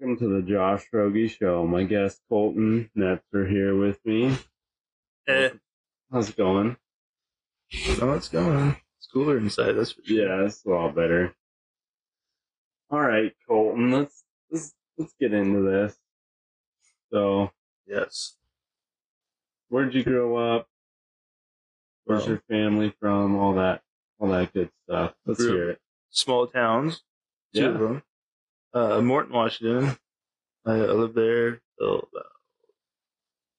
Welcome to the Josh Rogie Show. My guest Colton Nets are here with me. Eh, How's it going? no, it's going. It's cooler inside. That's for sure. Yeah, it's a lot better. All right, Colton. Let's let's let's get into this. So, Yes. where'd you grow up? Where's Well- your family from? All that, all that good stuff. Let's hear it. Small towns. Two of them. Uh, Morton, Washington. I, lived there till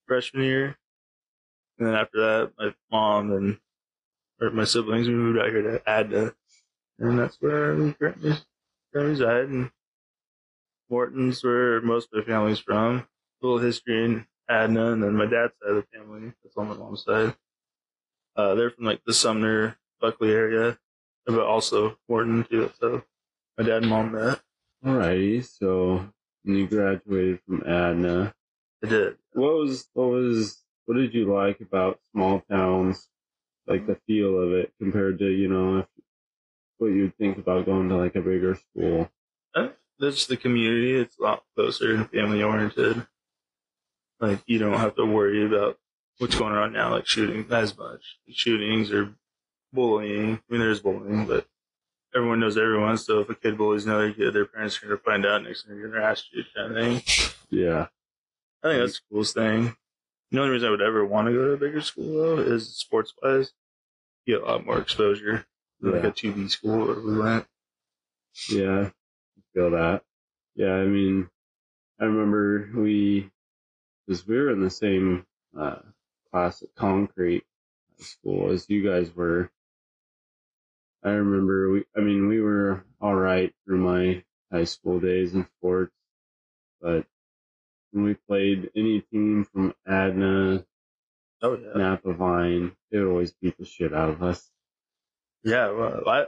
freshman year. And then after that, my mom and or my siblings, we moved out here to Adna. And that's where we currently reside. And Morton's where most of my family's from. A little history in Adna, and then my dad's side of the family, that's on my mom's side. Uh, they're from like the Sumner, Buckley area, but also Morton too. So my dad and mom met. Alrighty. So, when you graduated from Adna. I did. What was what was what did you like about small towns? Like the feel of it compared to you know if, what you'd think about going to like a bigger school. Uh, That's the community. It's a lot closer and family oriented. Like you don't have to worry about what's going on now, like shooting as much. Shootings or bullying. I mean, there's bullying, but everyone knows everyone. So if a kid bullies another kid, their parents are going to find out next thing you're going to ask you kind of thing. Yeah. I think that's the coolest thing. The only reason I would ever want to go to a bigger school though is sports wise. You get a lot more exposure than like a two B school where we went. Yeah. Feel that. Yeah, I mean I remember we because we were in the same uh class at concrete school as you guys were. I remember we I mean we were alright through my high school days in sports, but when we played any team from Adna, Oh yeah. Napavine, they would always beat the shit out of us. Yeah, well, I,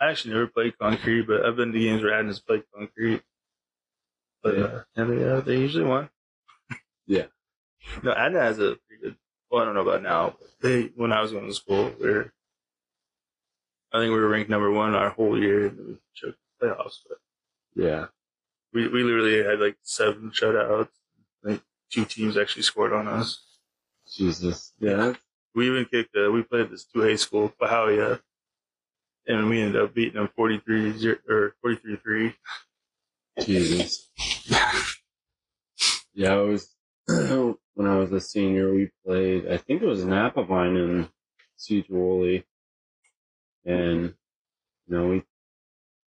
I actually never played concrete, but I've been to games where Adna played concrete. But Yeah. uh, and they, uh, they usually won. Yeah. No, Adna has a pretty good. Well, I don't know about now. But they when I was going to school, we were. I think we were ranked number one our whole year, we the playoffs. But Yeah. we we literally had like seven shutouts. Like two teams actually scored on us. Jesus. Yeah. We even kicked. Uh, we played this two A school, Bahia, and we ended up beating them 43 or 43 three. Jesus. Yeah, I was when I was a senior. We played. I think it was Napavine and Sedro-Woolley, and you know, we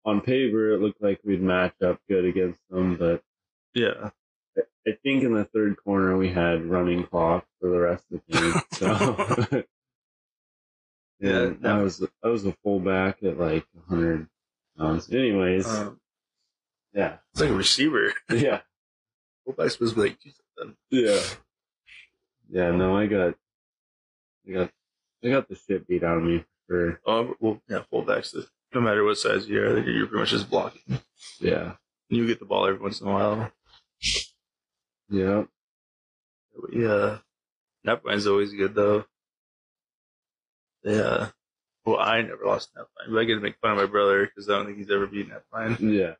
on paper it looked like we'd match up good against them, but Yeah, I- think in the third corner we had running clock for the rest of the game. So. Yeah, that was I was a fullback at like 100 pounds. Anyways, um, yeah, it's like a receiver. yeah, Fullback's supposed to be like yeah, yeah. No, I got, I got, I got the shit beat out of me Oh, well, yeah, fullbacks. No matter what size you are, you're pretty much just blocking. yeah, You get the ball every once in a while. yeah, Yeah, Napavine's always good though. Yeah. Well, I never lost Nap line, but I get to make fun of my brother because I don't think he's ever beaten Nap line. yeah.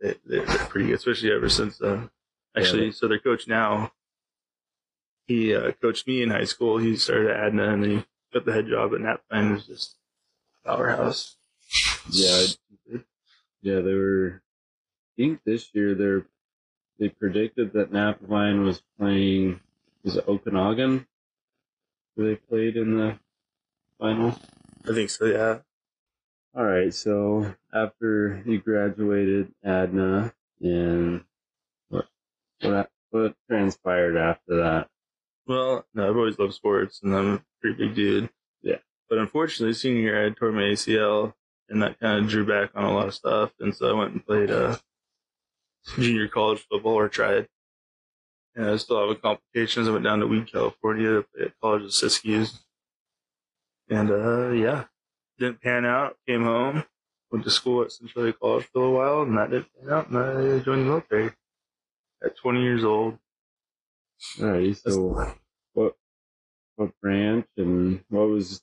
They, they're, they're pretty good, especially ever since then. Actually, Yeah. so their coach now, he uh, coached me in high school. He started at Adna and then he got the head job at Napavine. was just powerhouse. Yeah, Yeah, they were. I think this year they're they predicted that Napavine was playing. Was it Okanogan? Who they played in the final? I think so. Yeah. All right, so after you graduated Adna, and what what what transpired after that? Well, no, I've always loved sports, and I'm pretty big dude. Yeah. But unfortunately, senior year, I tore my ACL, and that kind of drew back on a lot of stuff. And so I went and played uh, junior college football, or tried. And I still having complications. I went down to Weed, California to play at College of Siskiyous. And uh, yeah, didn't pan out. Came home, went to school at Centralia College for a while, and that didn't pan out. And I joined the military at 20 years old. All right, so what branch and what was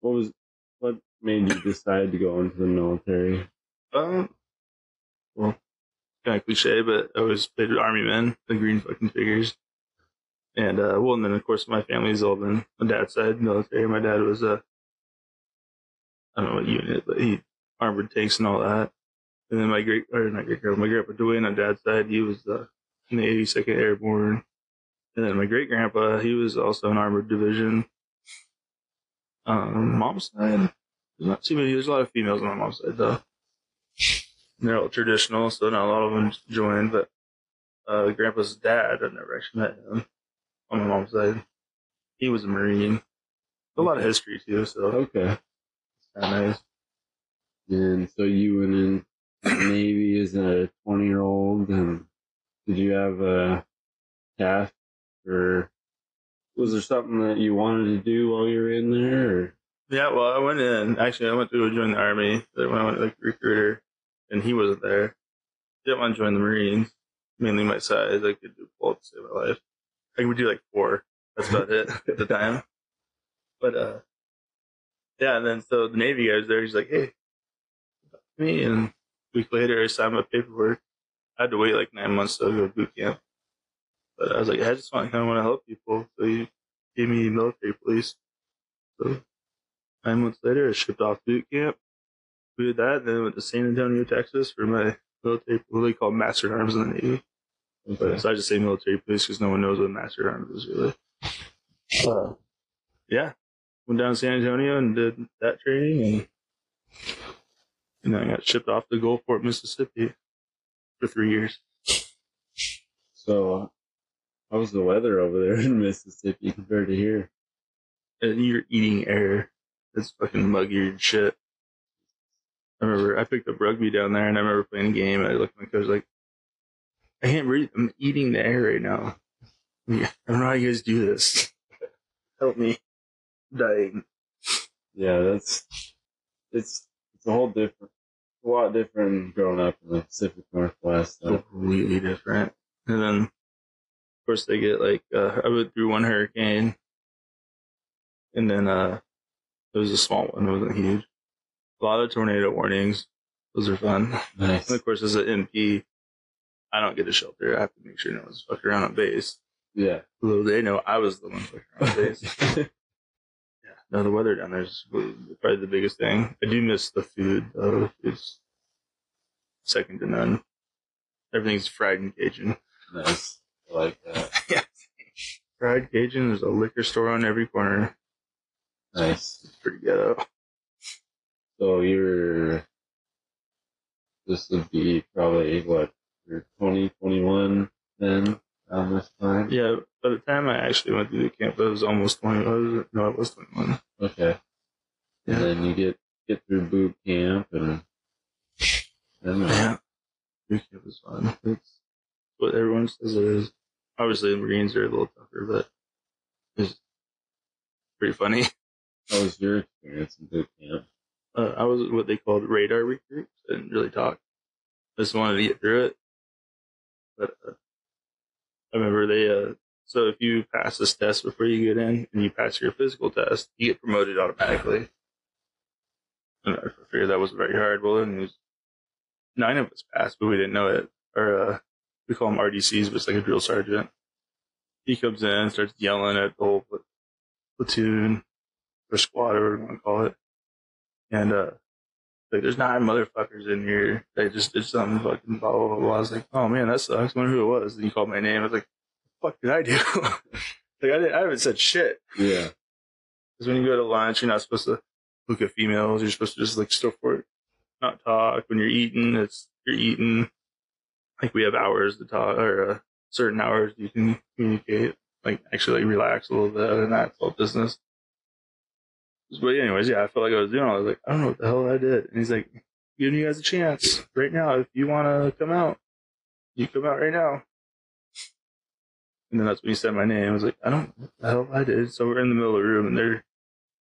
what was what made you decide to go into the military? Um, well, kind of cliche, but I always played with army men, the green fucking figures. And uh, well, and then of course my family's all been my dad's side military. My dad was a I don't know what unit, but he armored tanks and all that. And then my great or not great grandpa, my grandpa Dwayne on dad's side, he was uh, in the 82nd Airborne. And then my great grandpa, he was also an armored division. Um, mom's side, there's not too many. There's a lot of females on my mom's side though. And they're all traditional, so not a lot of them joined. But uh, grandpa's dad, I never actually met him on my mom's side. He was a marine. A lot of history too, so Okay. kind of nice. And so you went in the Navy as a 20 year old, and did you have a task or was there something that you wanted to do while you were in there? Or? Yeah, well, I went in. Actually, I went to join the army. When I went to like recruiter, and he wasn't there. Didn't want to join the Marines. Mainly my size. I could do both to save my life. I could do like four. That's about it at the time. But uh, yeah. And then so the Navy guy was there. He's like, "Hey, me." And a week later, I signed my paperwork. I had to wait like nine months to go to boot camp. But I was like, I just want kind of want to help people. So he gave me military police. So nine months later, I shipped off boot camp. We did that, then went to San Antonio, Texas for my military, what they call master arms in the Navy. But, so I just say military police because no one knows what master arms is really. Uh, yeah, went down to San Antonio and did that training, and and then I got shipped off to Gulfport, Mississippi, for three years. So, uh, how was the weather over there in Mississippi compared to here? And you're eating air. It's fucking muggy and shit. I remember I picked up rugby down there, and I remember playing a game. And I looked at my coach like, "I can't breathe. I'm eating the air right now. Yeah, I don't know how you guys do this. Help me, I'm dying." Yeah, that's it's it's a whole different, a lot different growing up in the Pacific Northwest. though. completely different. And then, course, they get like uh, I went through one hurricane, and then uh, it was a small one. It wasn't huge. A lot of tornado warnings. Those are fun. Nice. And of course, as an MP, I don't get a shelter. I have to make sure no one's fucking around on base. Yeah. Little they know I was the one fucking around on base. yeah. No, the weather down there is probably the biggest thing. I do miss the food though. It's second to none. Everything's fried and Cajun. nice. I like that. yeah. Fried Cajun. There's a liquor store on every corner. Nice. It's pretty ghetto. So you're, this would be probably what, you're 20, 21 then, around this time? Yeah, by the time I actually went through the camp, I was almost 20. I was, no, I was 21. Okay. Yeah. And then you get, get through boot camp and then uh, Yeah. Boot camp was fun. It's what everyone says it is. Obviously, the Marines are a little tougher, but it's pretty funny. how was your experience in boot camp? Uh, I was what they called radar recruits. I didn't really talk. I just wanted to get through it. But uh, I remember they, uh, so if you pass this test before you get in and you pass your physical test, you get promoted automatically. And I figured that wasn't very hard. Well, then it was nine of us passed, but we didn't know it. Or, uh, we call them RDCs, but it's like a drill sergeant. He comes in, starts yelling at the whole platoon or squad or whatever you want to call it. And, uh, like, there's nine motherfuckers in here. They just did something fucking blah, blah, blah, blah. I was like, oh man, that sucks. I wonder who it was. And he called my name. I was like, what the fuck did I do? like, I, didn't, I haven't said shit. Yeah. Because when you go to lunch, you're not supposed to look at females. You're supposed to just like still for it, not talk. When you're eating, it's you're eating. Like we have hours to talk, or uh, certain hours you can communicate. Like actually like, relax a little bit, and that's all business. But anyways, yeah, I felt like I was doing. all I was like, I don't know what the hell I did. And he's like, giving you guys a chance right now. If you want to come out, you come out right now. And then that's when he said my name. I was like, I don't know what the hell I did. So we're in the middle of the room and they're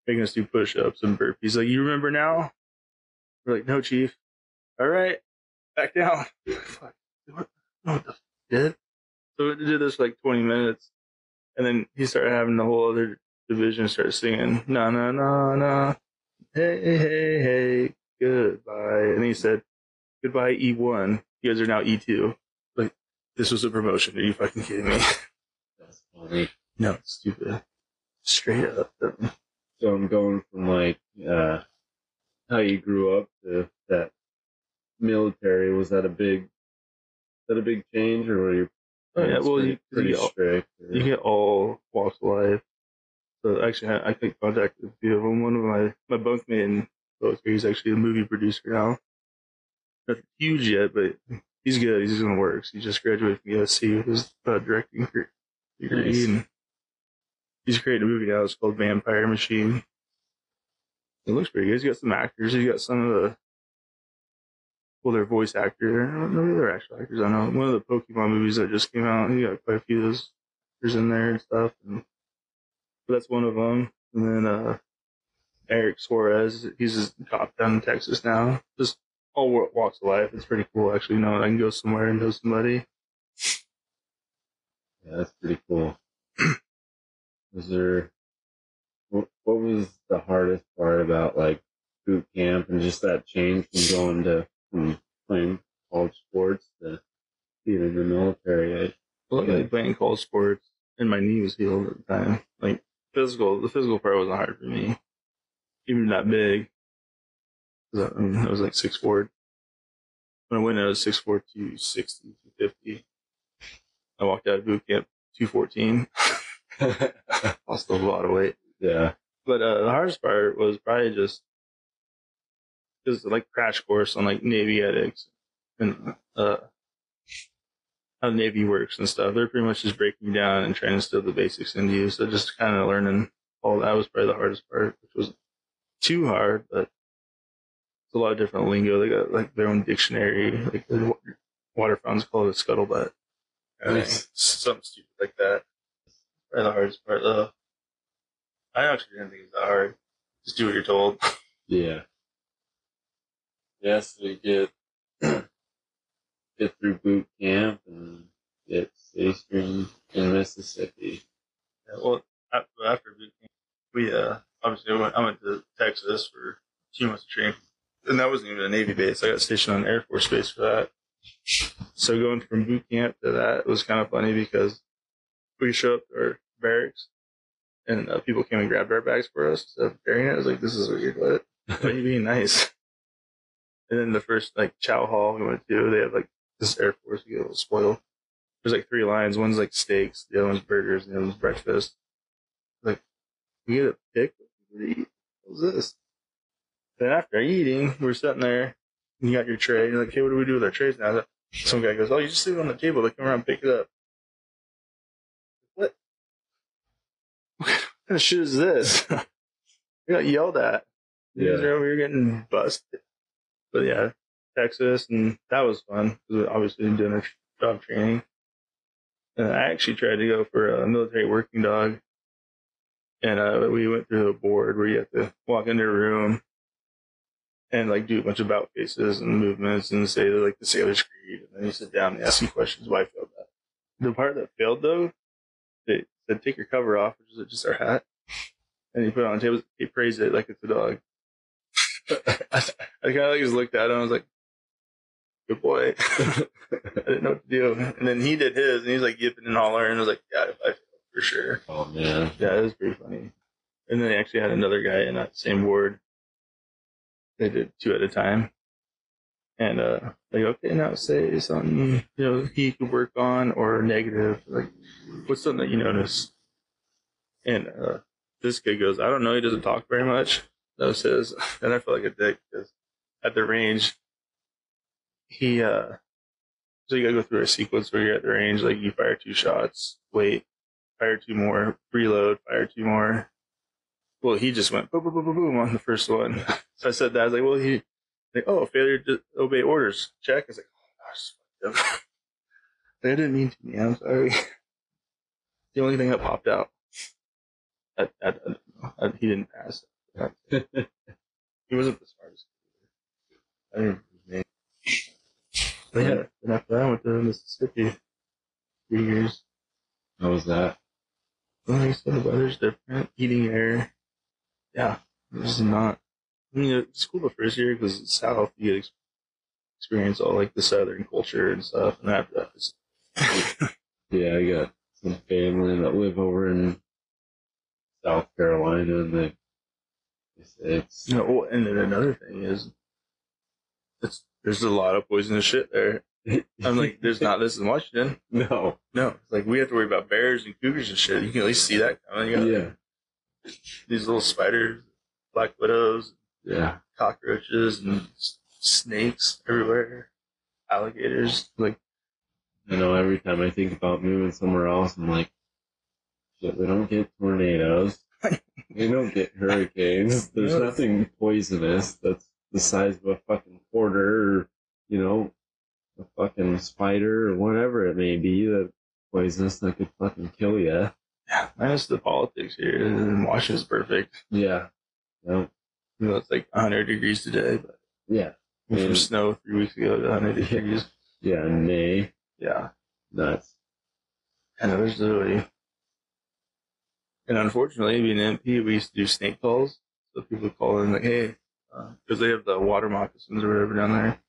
making us do push ups and burpees. Like, You remember now? We're like, No, Chief. All right, back down. Fuck. What, the did? So we did this like 20 minutes. And then he started having the whole other division start singing, Na na na na. Hey, hey, hey, goodbye. And he said, Goodbye, E1. You guys are now E2. Like, this was a promotion. Are you fucking kidding me? That's funny. no, it's stupid. Straight up. So I'm going from like uh how you grew up to that military. Was that a big that a big change or were you Oh, yeah, well, pretty, you- pretty you get all- strict? You get all walks of life. So actually, I, I could contact a few of them. One of my my bunkmate in he's actually a movie producer now. Nothing huge yet, but he's good. He's doing works. He just graduated from USC with his uh, directing degree, Nice. he's creating a movie now. It's called Vampire Machine. It looks pretty good. He's got some actors. He's got some of the well, they're voice actors. No, they're actual actors. I know. One of the Pokemon movies that just came out, he got quite a few of those actors in there and stuff. And but that's one of them. And then uh, Eric Suarez, he's a cop down in Texas now. Just all walks of life. It's pretty cool, actually. You know, I can go somewhere and know somebody. Yeah, that's pretty cool. was there what was the hardest part about like boot camp and just that change from going to from playing college sports to being in the military? I, Well, like playing college sports, and my knee was healed at the time. Like physical, the physical part wasn't hard for me, even that big. I, I mean, I was like six four. When I went, I was six four, two sixty, two fifty. I walked out of boot camp two fourteen. Lost a lot of weight. yeah, But uh, the hardest part was probably just because like crash course on like Navy ethics and uh, how the Navy works and stuff. They're pretty much just breaking you down and trying to instill the basics into you. So just kind of learning all that was probably the hardest part, which was too hard, but it's a lot of different lingo. They got like their own dictionary, like the wa- waterfront's called a scuttlebutt. Nice. Something stupid like that. Probably the hardest part though. I actually didn't think it was that hard. Just do what you're told. yeah, yeah. So you get get through boot camp and get stationed in Mississippi. Yeah, well, after, after boot camp, we uh obviously I went, I went to Texas for two months of training, and that wasn't even a Navy base. I got stationed on Air Force Base for that. So going from boot camp to that was kind of funny because we show up to our barracks, and uh, people came and grabbed our bags for us instead of carrying it. I was like, "This is weird. What? Why are you being nice?" And then the first like chow hall we went to, they have like this Air Force. We get a little spoiled. There's like three lines. One's like steaks, the other one's burgers, and the other one's breakfast. Like, we get a pick. What you eat? What's this? Then after eating, we're sitting there. And you got your tray. You're like, hey, what do we do with our trays now? Some guy goes, oh, you just leave it on the table. They come around and pick it up. What? What kind of shit is this? we got yelled at. You guys Yeah. are over here getting busted. But yeah, Texas, and that was fun because obviously doing our job training. And I actually tried to go for a military working dog, and uh, we went through a board where you have to walk into a room and like do a bunch of bout faces and movements and say like the sailor's creed, and then you sit down and ask you questions. Why I failed that? The part that failed though, they said take your cover off, which is just our hat, and you put it on the table. He praised it like it's a dog. I, I kind of like just looked at him. I was like, "Good boy." I didn't know what to do. And then he did his, and he's like yipping and hollering. And I was like, "Yeah, I failed for sure." Oh man, Yeah, it was pretty funny. And then they actually had another guy in that same ward. They did two at a time. And uh like, okay, now say something, you know, he could work on or negative. Like what's something that you notice? And uh this kid goes, I don't know, he doesn't talk very much. Was his. And I felt like a dick because at the range he uh so you gotta go through a sequence where you're at the range, like you fire two shots, wait, fire two more, reload, fire two more. Well, he just went boom, boom, boom, boom, boom on the first one. So I said that. I was like, well, he, like, oh, failure to obey orders. Check. I was like, oh, gosh. I didn't mean to me. I'm sorry. The only thing that popped out. I, I. I, he didn't pass. He wasn't the smartest. I didn't remember his name. But yeah, and after that, I went to Mississippi. Three years. how was that? Well, like I said, the weather's different. Eating air. Yeah, it's just not. I mean, it's cool the first year because it's south. You get experience all like the southern culture and stuff. And after that, it's, Yeah, I got some family that live over in South Carolina, and they, say it's you know, oh, and then another thing is, it's there's a lot of poisonous shit there. I'm like, there's not this in Washington. no, No, it's like we have to worry about bears and cougars and shit. You can at least see that coming. Got yeah, these little spiders, black widows, yeah, cockroaches, and snakes everywhere, alligators. Like, I know. Every time I think about moving somewhere else, I'm like, shit, we don't get tornadoes, we don't get hurricanes. There's No. nothing poisonous that's the size of a fucking quarter, or you know, a fucking spider or whatever it may be that poisonous that could fucking kill you. Yeah, minus the politics here, and Washington's perfect. Yeah, yeah, You know, it's like 100 degrees today, but yeah, from And- snow three weeks ago to 100 Yeah. degrees. yeah. Nay, Yeah, nuts. and there's literally, and unfortunately, being an MP, we used to do snake calls. So people call in like, hey, because they have the water moccasins or whatever down there.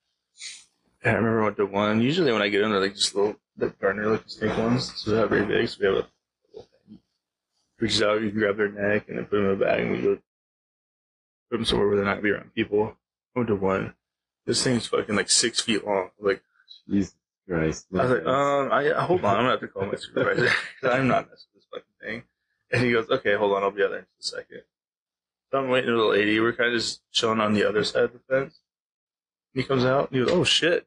And I remember I went to one. Usually when I get in, they're like just little, the gardener looking snake ones. So they're not very big. So we have a little thing. Reaches out, you can grab their neck and then put them in a bag and we go put them somewhere where they're not going to be around people. I went to one. This thing's fucking like six feet long. Like, Jesus Christ. I was like, um, I, hold on, I'm gonna have to call my supervisor. I'm not messing with this fucking thing. And he goes, okay, hold on, I'll be out there in just a second. So I'm waiting for the lady. We're kind of just chilling on the other side of the fence. He comes out and he goes, oh shit.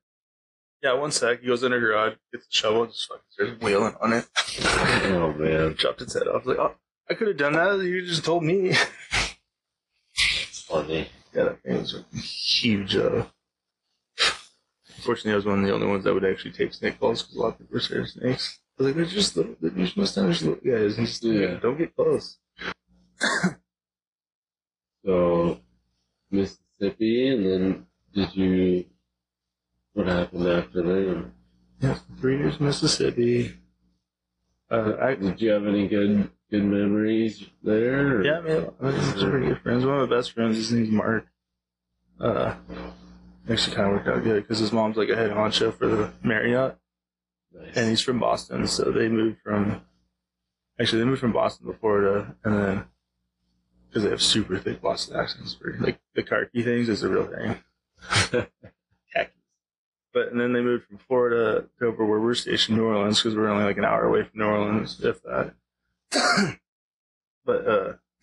Yeah, one sec. He goes in her garage, gets the shovel, and just fucking starts wheeling on it. oh man, Chopped its head off. I was like, oh, I could have done that. You just told me. it's funny. Yeah, that thing was huge. Uh, fortunately, I was one of the only ones that would actually take snake calls because a lot of people are scared of snakes. Like, they're just little, they're just must little guys. Just, Yeah. don't get close. So Mississippi, and then did you? What happened after that? Yeah, three years in Mississippi. Uh, I, Did you have any good good memories there? or- yeah, man, I was some pretty good friends. One of my best friends, his name's Mark. Uh, actually kind of worked out good because his mom's like a head honcho for the Marriott. And he's from Boston, so they moved from. Actually, they moved from Boston to Florida, and then because they have super thick Boston accents, for like the khaki things is a real thing. Khakis. But and then they moved from Florida to over where we're stationed, in New Orleans, because we're only like an hour away from New Orleans, if that. but uh,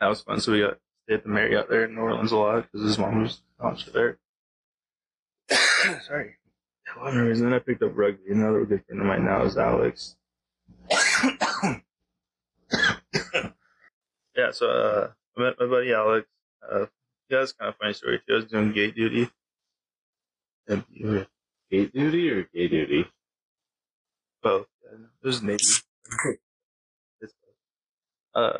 that was fun. So we got stay at the Marriott there in New Orleans a lot because his mom was on there. Sorry. Whatever reason, then I picked up rugby. Another good friend of mine now is Alex. yeah, so uh, I met my buddy Alex. Uh, yeah, that's kind of a funny story too. I was doing gate duty. And gate duty or gay duty? both. Yeah, It was Navy. It's both. Uh,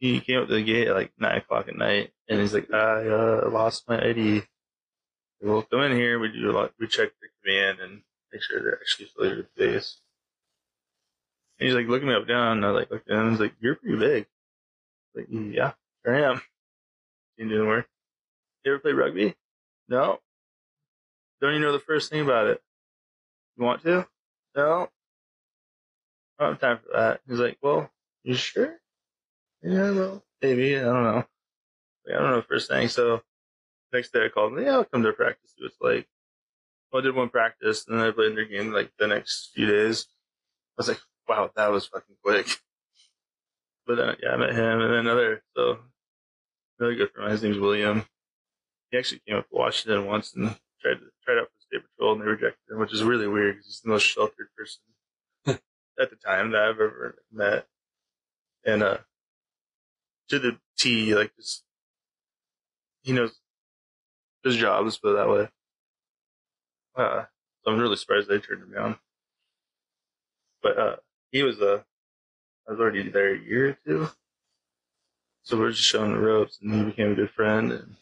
he came up to the gate at like nine o'clock at night, and he's like, "I uh, lost my ID." We'll come in here. We do a lot. We check the and make sure they're actually affiliated with base. And he's like looking me up down. And I like looked at him. He's like, "You're pretty big." Like, mm, yeah, sure I am. You doing work? You ever play rugby? No. Don't you know the first thing about it? You want to? No. I don't have time for that. He's like, well, you sure? Yeah, well, maybe. I don't know. Like, I don't know first thing. So next day I called him. Yeah, I'll come to practice. See what it's like. Well, I did one practice and then I played in their game like the next few days. I was like, wow, that was fucking quick. But uh, yeah, I met him and then another, so really good friend. His name's William. He actually came up to Washington once and tried to tried out for state patrol and they rejected him, which is really weird because he's the most sheltered person at the time that I've ever met. And uh to the T, like just he knows his job, let's put it that way. Uh so I'm really surprised they turned him down. But uh he was uh I was already there a year or two. So we're just showing the ropes and he became a good friend and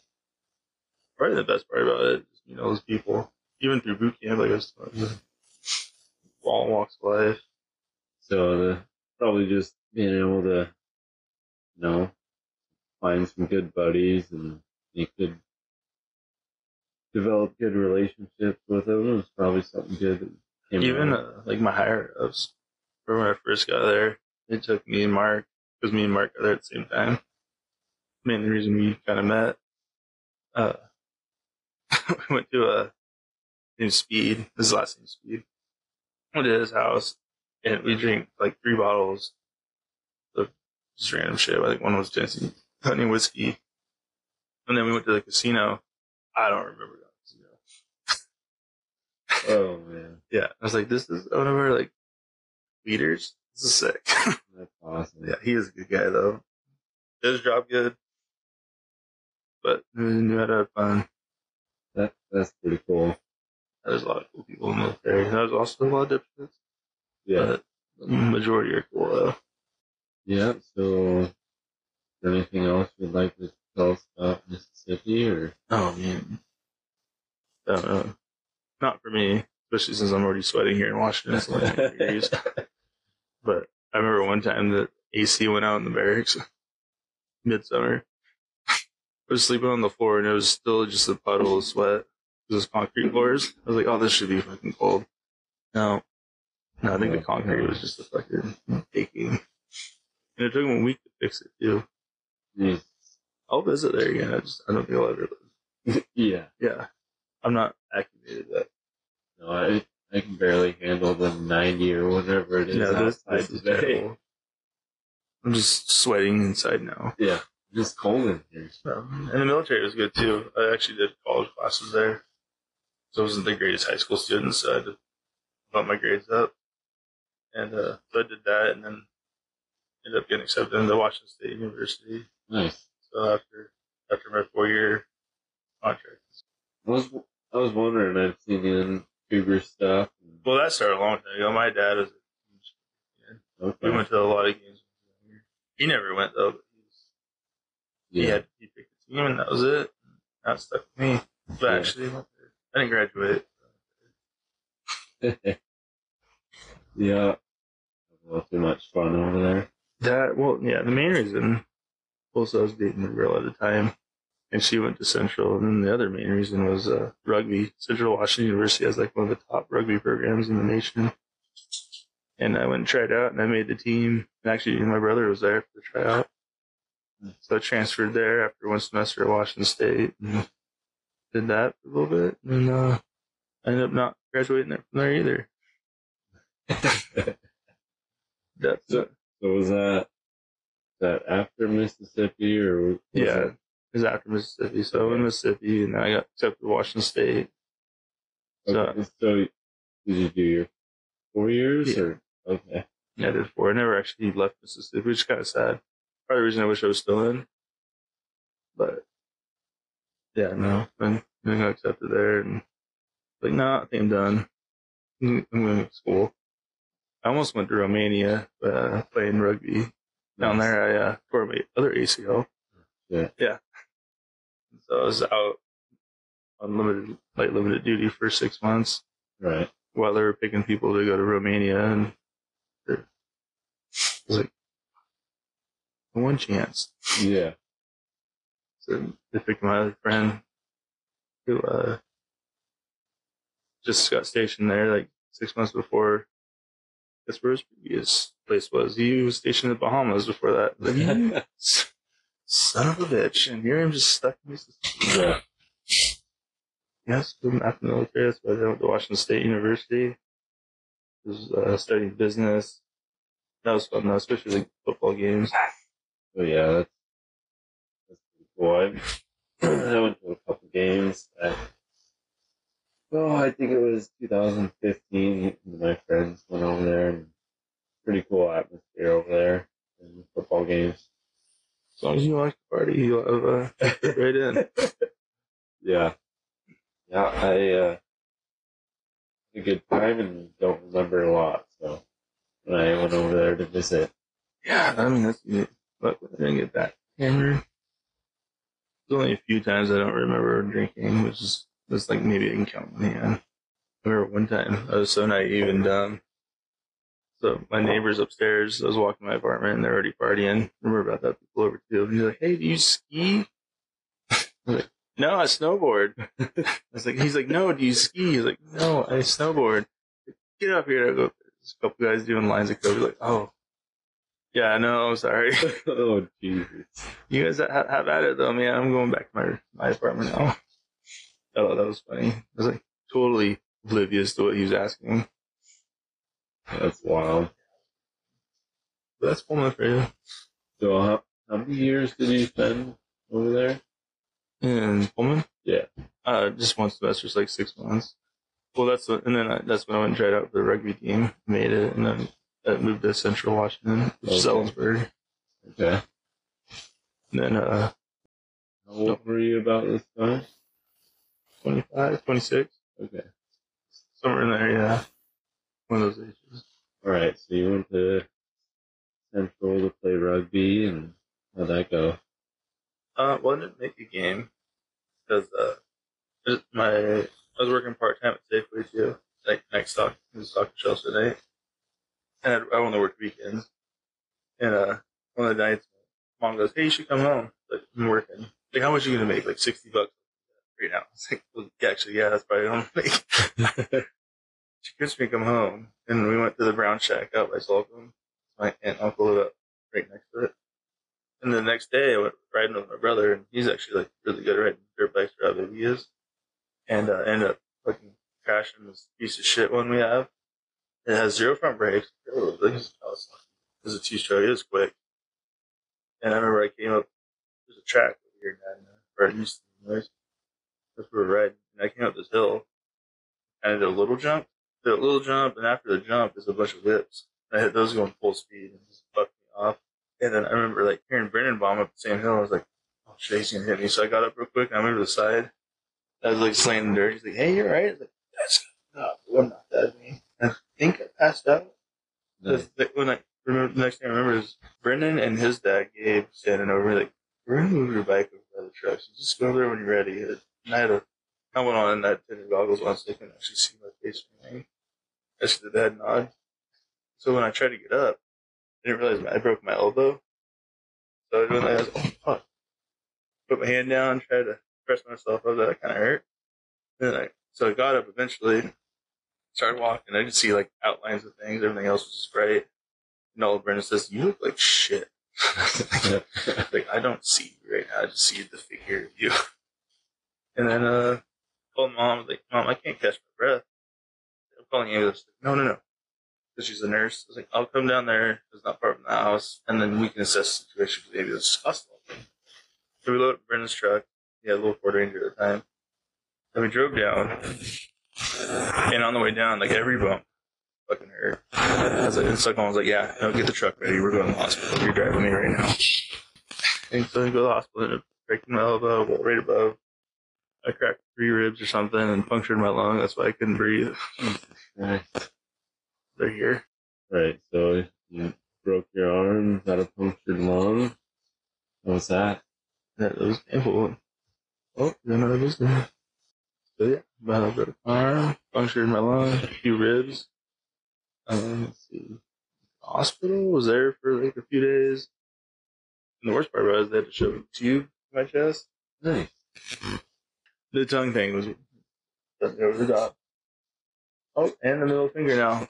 probably the best part about it is you know those people. Even through boot camp, like I was all walks of life. So the, probably just being able to, you know, find some good buddies and make good developed good relationships with them. It was probably something good. That came Even uh, like my higher ups, when I first got there, they took me and Mark because me and Mark got there at the same time. Main reason we kind of met. Uh, we went to a new Speed. His last name Speed. Went to his house and we drank like three bottles of just random shit. I think one was Tennessee honey whiskey, and then we went to the casino. I don't remember that casino. oh man, Yeah, I was like, this is one of our like leaders. This is sick. that's awesome. yeah, he is a good guy though. Did his job good, but knew how to have fun. That that's pretty cool. There's a lot of cool people in the military. There's also a lot of dipshits, Yeah, but the majority are cool though. yeah. So, is there anything else you'd like to about uh, Mississippi or? Oh man, I don't know. Not for me, especially since I'm already sweating here in Washington. It's like degrees. But I remember one time the AC went out in the barracks midsummer. I was sleeping on the floor and it was still just a puddle of sweat. It was concrete floors. I was like, oh, this should be fucking cold. No. No, I think the concrete was just a fucking baking. And it took them a week to fix it too. I'll visit there again. I just, I don't think I'll ever live. yeah. Yeah. I'm not acclimated to that. No, I I can barely handle the ninety or whatever it is Yeah, this, this is today. terrible. I'm just sweating inside now. Yeah, just cold in here. And the military was good too. I actually did college classes there. So I wasn't the greatest high school student, so I had to bump my grades up. And uh, so I did that and then ended up getting accepted into Washington State University. Nice. So after after my four year contract. I was I was wondering. I've seen you in Cougar stuff. Well, that started a long time ago. My dad was a huge fan. We went to a lot of games. He never went though, but he, was, he had he picked the team and that was it. That stuck with me. But Yeah. actually, I. I didn't graduate. yeah. A little too much fun over there. That well, yeah. The main reason, also, I was dating a girl at the time, and she went to Central. And then the other main reason was uh, rugby. Central Washington University has like one of the top rugby programs in the nation. And I went and tried out, and I made the team. And actually, my brother was there for the tryout. So I transferred there after one semester at Washington State. And did that for a little bit, and uh, I ended up not graduating there from there either. That's So- So was that that after Mississippi or Yeah, it- it was after Mississippi. So in Mississippi, and then I got accepted to Washington State. So Okay, so did you do your four years Yeah. or okay? yeah, I did four. I never actually left Mississippi, which is kind of sad. Probably the reason I wish I was still in. But yeah, no, then I got accepted there, and like, no, I think I'm done. I'm I'm going to school. I almost went to Romania uh, playing rugby down there. I uh, tore my other ACL. Yeah. Yeah. So I was out on limited, like limited duty for six months Right. while they were picking people to go to Romania, and it was like one chance. Yeah. So they picked my other friend who uh, just got stationed there like six months before. That's where his previous place was. He was stationed in the Bahamas before that. Like, you son of a bitch, and here I'm just stuck in Mississippi. yeah. Yes, after the military, that's why I went to Washington State University. I Was uh, studying business. That was fun though, especially like football games. Oh yeah, that's that's pretty cool. I, I went to a couple games. I, oh, I think it was 2015. My friends went over there, and pretty cool atmosphere over there in the football games. As long as you like to party, you'll have uh, right in. Yeah, yeah. I uh, had a good time and don't remember a lot. So when I went over there to visit, Yeah, I mean that's good. But I didn't get that hammered. There's only a few times I don't remember drinking, which is that's like maybe I can count on the hand. I remember one time I was so naive and dumb. So my neighbors upstairs, I was walking my apartment and they're already partying. Remember about that people over too. He's like, "Hey, do you ski?" I was like, no, I snowboard. I was like, he's like, no, do you ski? He's like, no, I snowboard. Get up here. I go, there's a couple guys doing lines of code. He's like, oh, yeah, I know. Sorry. oh Jesus! You guys have, have at it though, man. I'm going back to my my apartment now. I thought that was funny. I was like totally oblivious to what he was asking. That's wild. That's Pullman for you. So how, how many years did you spend over there? In Pullman? Yeah. Uh, just one semester, like six months. Well, that's what, and then I, that's when I went and tried out for the rugby team, made it, and then I moved to Central Washington, which is Okay. Ellensburg. Okay. And then uh, How old were you about this time? 25, 26, Okay. somewhere in there, yeah. One of those ages. All right. So you went to Central to play rugby, and how'd that go? Uh, well, I didn't make a game because uh, my I was working part time at Safeway too, like next stock, it was stock Chelsea night, and I, I only worked weekends. And uh, one of the nights, mom goes, "Hey, you should come home." Like I'm working. Like, how much are you gonna make? Like sixty bucks right now. It's like, well, actually, yeah, that's probably what I'm gonna make. she gets me come home, and we went to the Brown Shack out by Slocum. My aunt and uncle live up right next to it. And the next day, I went riding with my brother, and he's actually like really good at riding dirt bikes for how big he is. And uh, ended up fucking crashing this piece of shit one we have. It has zero front brakes. Was it was a two stroke. It was quick. And I remember I came up. There's a track over here Adna, where I used to. That's where we were riding. And I came up this hill, and I did a little jump. A little jump, and after the jump, there's a bunch of whips. I hit those going full speed and just fucked me off. And then I remember like hearing Brendan bomb up the same hill. I was like, oh shit, he's gonna hit me. So I got up real quick and I went to the side. I was like slaying the dirt. He's like, hey, you're right. I was like, that's not, I'm not that me. I think I passed out. Nice. The- When I remember the next thing I remember is Brendan and his dad Gabe standing over like, we're gonna move your bike over by the trucks. You just go there when you're ready. And I had a helmet on and that tinted goggles on so they couldn't actually see my face or anything. I did the head nod. So when I tried to get up, I didn't realize I broke my elbow. So I was doing that. I was, oh, fuck. Put my hand down, tried to press myself up. That kind of hurt. Then I, so I got up eventually, started walking. I could see like outlines of things. Everything else was just bright. And all Brendan says, "You look like shit." like I don't see you right now. I just see the figure of you. And then uh, told mom, like, "Mom, I can't catch my breath." Calling ambulance. No, no, no. Because she's a nurse. I was like, "I'll come down there. It's not far from the house, and then we can assess the situation. Because maybe it's hospital." So we loaded up Brendan's truck. He had a little Ford Ranger at the time. And we drove down. And on the way down, like every bump fucking hurt. I was like, and was like, yeah, no, get the truck ready. We're going to the hospital. You're driving me right now. And so I go to the hospital, up breaking my elbow, right above. I cracked three ribs or something and punctured my lung. That's why I couldn't breathe. Nice. They're here. Right. So you broke your arm, got a punctured lung. What was that? That was painful. Oh, another visitor. So yeah, about a broke arm, punctured my lung, a few ribs. Um, let's see. Hospital was there for like a few days. And the worst part was they had to shove a tube in my chest. Nice. The tongue thing was over the top. Oh, and the middle finger now.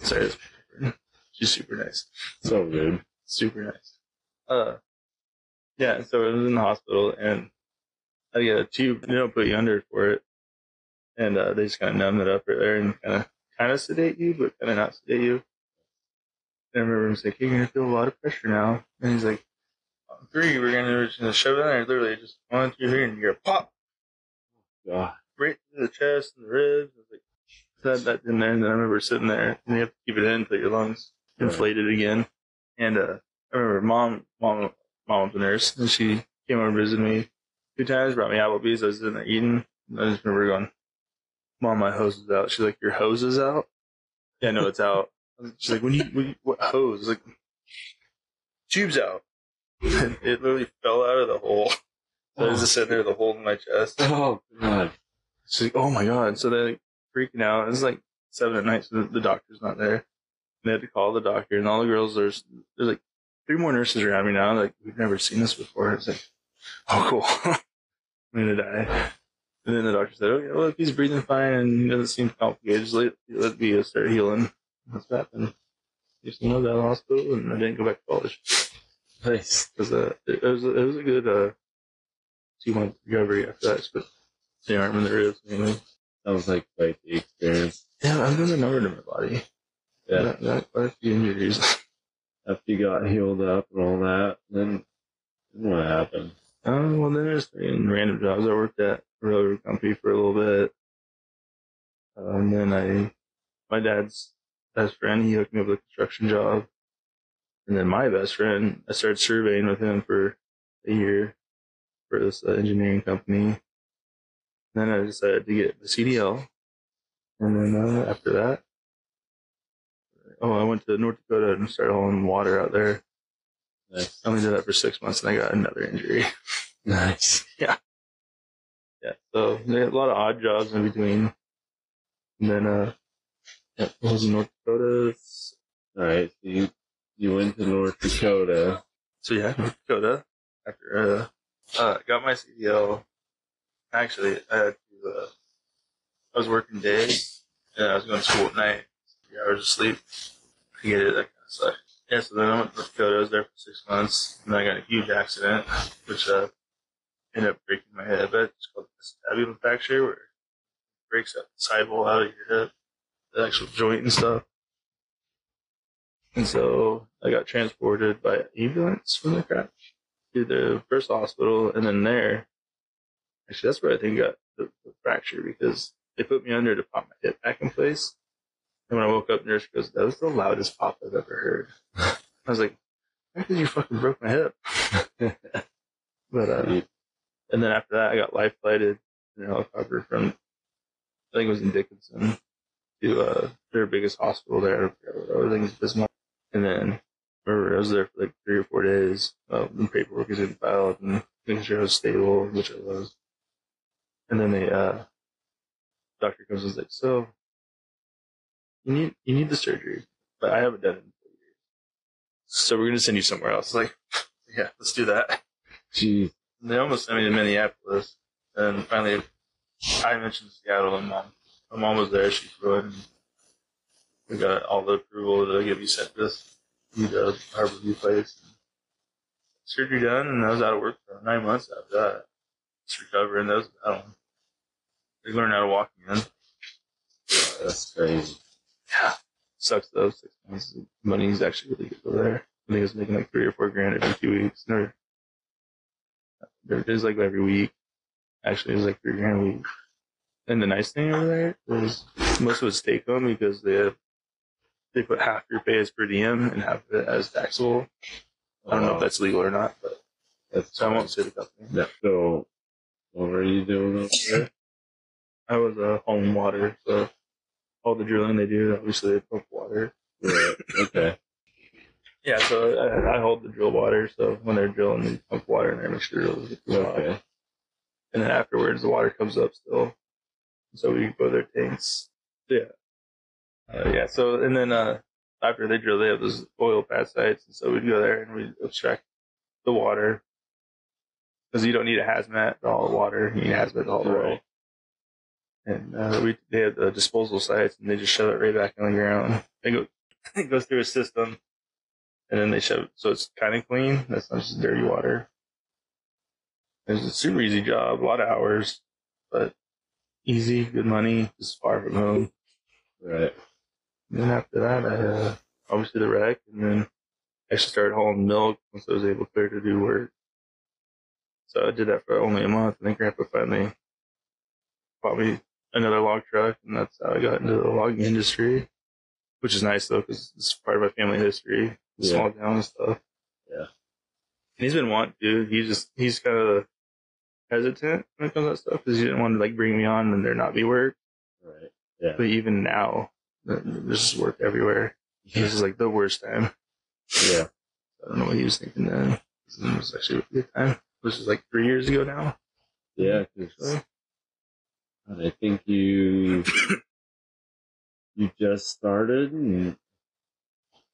Sorry, that's she's super nice. So good. Super nice. Uh, yeah, so I was in the hospital and I get a tube, they don't put you under for it. And, uh, they just kind of numb it up right there and kind of, kind of sedate you, but kind of not sedate you. And I remember him saying, you're going to feel a lot of pressure now. And he's like, three, we're going to just gonna shove it in there. Literally just one, two, three, and you're pop God. right through the chest and the ribs. I was like, that, that in there. And then I remember sitting there and you have to keep it in until your lungs Right. inflated again. And, uh, I remember mom, mom, mom was a nurse and she came over and visited me two times, brought me Applebee's. I was sitting there eating. And I just remember going, mom, my hose is out. She's like, your hose is out? Yeah, no, it's out. She's like, when you, when you what hose? I was like, tube's out. And it literally fell out of the hole. So I was just sitting there with a hole in my chest. Oh God. She's like, oh my god. So they're like freaking out. It's like seven at night, so the, the doctor's not there. They had to call the doctor, and all the girls, there's, there's like three more nurses around me now. Like, we've never seen this before. It's like, oh, cool. I'm gonna die. And then the doctor said, okay, well, if he's breathing fine and he doesn't seem complicated, just let, let me start healing. That's what happened. Just out of the hospital and I didn't go back to college. Nice. Because uh, it, it was it was a good uh, two month recovery after that. But the arm and the ribs mainly. Sounds like quite the experience. Yeah, I've done a number to my body. Yeah. Got, got quite a few injuries. After you got healed up and all that, then, then what happened? Um, well, then there's in random jobs. I worked at a railroad company for a little bit. Uh, and then I, my dad's best friend, he hooked me up with a construction job. And then my best friend, I started surveying with him for a year for this uh, engineering company. then I decided to get the CDL. And then uh, after that, oh, I went to North Dakota and started hauling water out there. Nice. I only did that for six months and I got another injury. Nice. Yeah, Yeah. so they had a lot of odd jobs in between. And then, uh, yeah, I was in North Dakota. Alright, so you, you went to North Dakota. So yeah, North Dakota. After, uh, uh, got my CDL. Actually, I had to, uh, I was working days and I was going to school at night. Three hours of sleep. I get it, that kind of. Yeah, so then I went to North Dakota. I was there for six months and I got a huge accident, which, uh, ended up breaking my head. But It's called acetabular fracture where it breaks up the sidewall out of your hip, the actual joint and stuff. And so I got transported by ambulance from the crash to the first hospital, and then there, actually, that's where I think I got the, the fracture because they put me under to pop my hip back in place. And when I woke up, nurse goes, "That was the loudest pop I've ever heard." I was like, "How could you fucking broke my hip?" but uh, and then after that, I got life flighted in a helicopter from, I think it was in Dickinson, to uh, their biggest hospital there. I think it's Bismarck. And then I was there for like three or four days. Uh, the paperwork was getting filed and making sure I was stable, which I was. And then the uh, doctor comes and is like, "So, you need you need the surgery, but I haven't done it in four years. So we're gonna send you somewhere else." Like, yeah, let's do that. Gee, They almost sent me to Minneapolis, and finally, I mentioned Seattle, and mom, my mom was there. She flew in. And we got all the approval to get me sent to this the Harborview place. Surgery done, and I was out of work for nine months after that. Just recovering. That was I don't. They learned how to walk again. that's crazy. Yeah, sucks though. Six months. Money's actually really good over there. I think I was making like three or four grand every two weeks. Or, it was like every week. Actually, it was like three grand a week. And the nice thing over there was most of it's take home because they have, they put half your pay as per diem and half of it as taxable. I don't know if that's legal or not, but That's so I won't say the company. Yeah. So, what were you doing over there? I was uh, home water, so all the drilling they do, obviously they pump water. Right. Okay. Yeah, so I, I hold the drill water, so when they're drilling, they pump water in there, make sure get. Okay. And then afterwards, the water comes up still. So we go to their tanks. Yeah. Uh, yeah, so, and then, uh, after they drill, they have those oil pad sites. And so we'd go there and we'd extract the water. Because you don't need a hazmat to haul the water. You need hazmat to haul the oil. And, uh, we, they have the disposal sites and they just shove it right back in the ground. It, go, it goes through a system and then they shove it. So it's kind of clean. That's not just dirty water. It's a super easy job, a lot of hours, but easy, good money, just far from home. Right. And then after that, I uh, obviously the wreck, and then I actually started hauling milk once I was able to clear to do work. So I did that for only a month, and then Grandpa finally bought me another log truck, and that's how I got into the logging industry, which is nice though, because it's part of my family history, Yeah. small town and stuff. Yeah. And he's been wanting to. He's just he's kind of hesitant when it comes to that stuff because he didn't want to like bring me on and there not be work. Right. Yeah. But even now, th- is work everywhere. This is like the worst time. Yeah. I don't know what he was thinking then. It was actually a good time. This is like three years ago now. Yeah. 'cause So, I think you you just started, and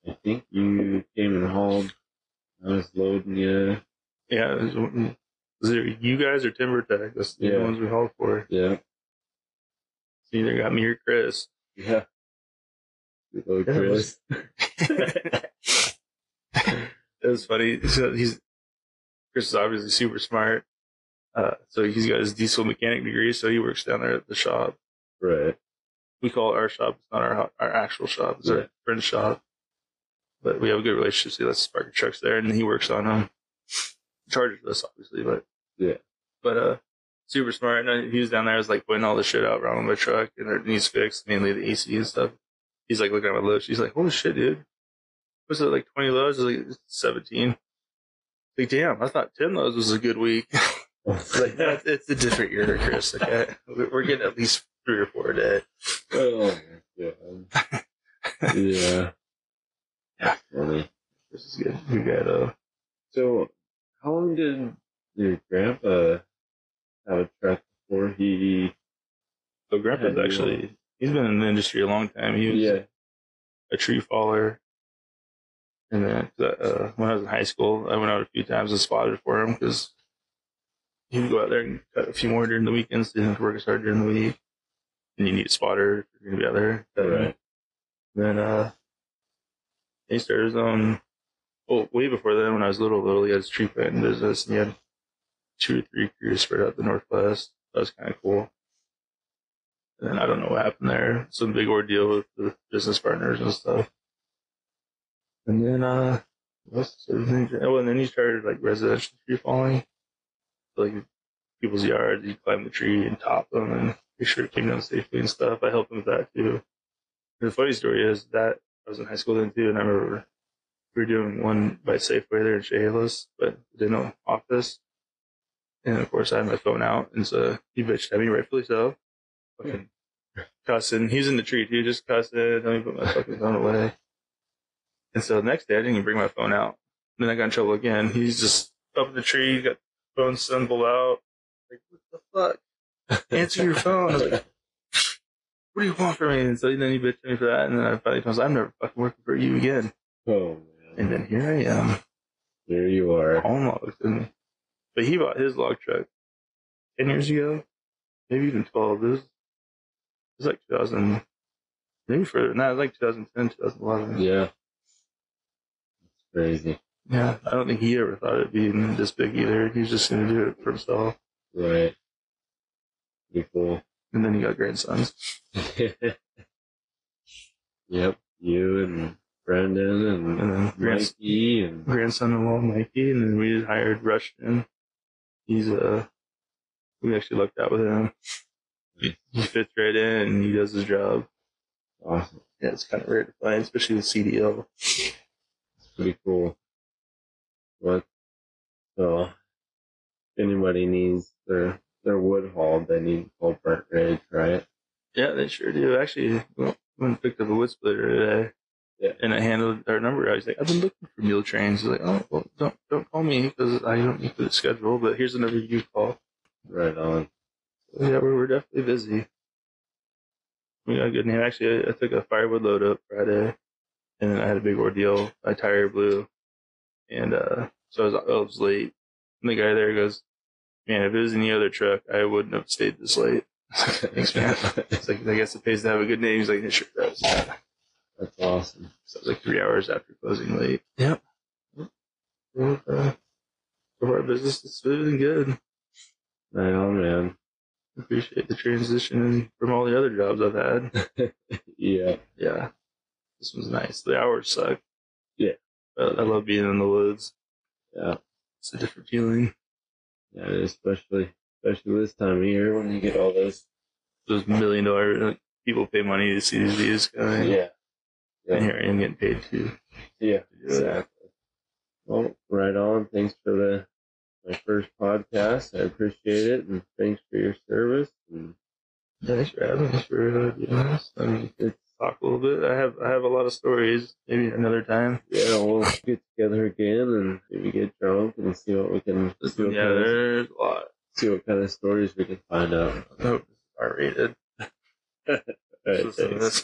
I think you came and hauled. I was loading you. yeah, was, mm, Was it you guys or Timber Tech? That's the Yeah. ones we hauled for. Yeah. So either got me or Chris. Yeah. Good old it was- Chris. it was funny. So he's Chris is obviously super smart. Uh, so he's got his diesel mechanic degree, so he works down there at the shop. right. We call it our shop. It's not our our actual shop. It's Yeah. our friend's shop. But we have a good relationship. So he lets us park the trucks there, and he works on them. Charges us, obviously, but Yeah. But uh, super smart. And he was down there. I was like putting all the shit out on my truck, and it needs fixed, mainly the AC and stuff. He's like looking at my loads. He's like, "Holy shit, dude! Was it like twenty loads? I was like seventeen. Like, damn, I thought ten loads was a good week. like, that's, it's a different year, Chris. Okay, we're getting at least three or four a day. oh god. Yeah. Yeah. Funny. This is good. You got uh, So, how long did your grandpa have a truck before he? so Grandpa's actually he's been in the industry a long time. He was Yeah. a tree faller. And then uh, when I was in high school, I went out a few times and spotted for him because he would go out there and cut a few more during the weekends. Didn't have to work as hard during the week. And you need a spotter if you're going to be out there. Right. Then uh, he started his own. Well, way before then, when I was little, little, he had his tree planting business, and he had two or three crews spread out the northwest. That was kind of cool. And I don't know what happened there. Some big ordeal with the business partners and stuff. And then, uh, what's the? Oh, and then he started like residential tree falling. Like people's yards, he'd climb the tree and top them and make sure it came down safely and stuff. I helped him with that too. And the funny story is that I was in high school then too, and I remember we were doing one by Safeway there in Chehalis, but they didn't know office. And of course, I had my phone out, and so he bitched at me, rightfully so. Fucking cussing. He was in the tree too, just cussing. Let me put my fucking phone away. And so the next day, I didn't even bring my phone out. Then I got in trouble again. He's just up in the tree, got the phone symbol out. Like, what the fuck? Answer your phone. I was like, what do you want from me? And so then he bitched me for that. And then I finally told him, I'm never fucking working for you again. Oh man. And then here I am, There you are. logs. And, but he bought his log truck 10 years ago, maybe even 12. It was, it was like 2000, maybe further than that. It was like 2010, 2011. Yeah. That's crazy. Yeah, I don't think he ever thought it'd be this big either. He was just going to do it for himself. Right. Pretty cool. And then he got grandsons. yep. You and Brendan and, And then grands- Mikey and grandson-in-law Mikey, and then we just hired Rushton. He's uh, we actually lucked out with him. He, he fits right in, and he does his job. awesome. Yeah, it's kind of rare to find, especially with CDL. It's pretty cool. What? So, anybody needs their their wood hauled, they need to call Brent Ridge, right? Yeah, they sure do. Actually, well, went and picked up a wood splitter today. Yeah. And I handled our number. I was like, I've been looking for mule trains. He's like, oh, well, don't don't call me because I don't need the schedule. But here's another number you call. Right on. So, yeah, we're, we're definitely busy. We got a good name. Actually, I, I took a firewood load up Friday, and then I had a big ordeal. My tire blew, and uh, so I was, I was late. And the guy there goes, "Man, if it was any other truck, I wouldn't have stayed this late." Thanks, man. It's like I guess it pays to have a good name. He's like, "It sure does." That's awesome. So it was like three hours after closing late. Yep. Uh, for our business, it's been good. Right on, man. Appreciate the transition from all the other jobs I've had. Yeah. Yeah. This was nice. The hours suck. Yeah. But I love being in the woods. Yeah. It's a different feeling. Yeah, especially especially this time of year when you get all those. Those million dollar like, people pay money to see these views coming. Yeah. And Yeah. here I am getting paid too. Yeah. to do it. Exactly. Well, right on. Thanks for the my first podcast. I appreciate it, and thanks for your service. And thanks for having me. For uh, doing this. I mean, it's talk a little bit. I have I have a lot of stories. Maybe another time. yeah, we'll get together again and maybe get drunk and see what we can see what, Yeah, kind, of, there's a lot. see what kind of stories we can find out. I hope this is R rated. All right, thanks.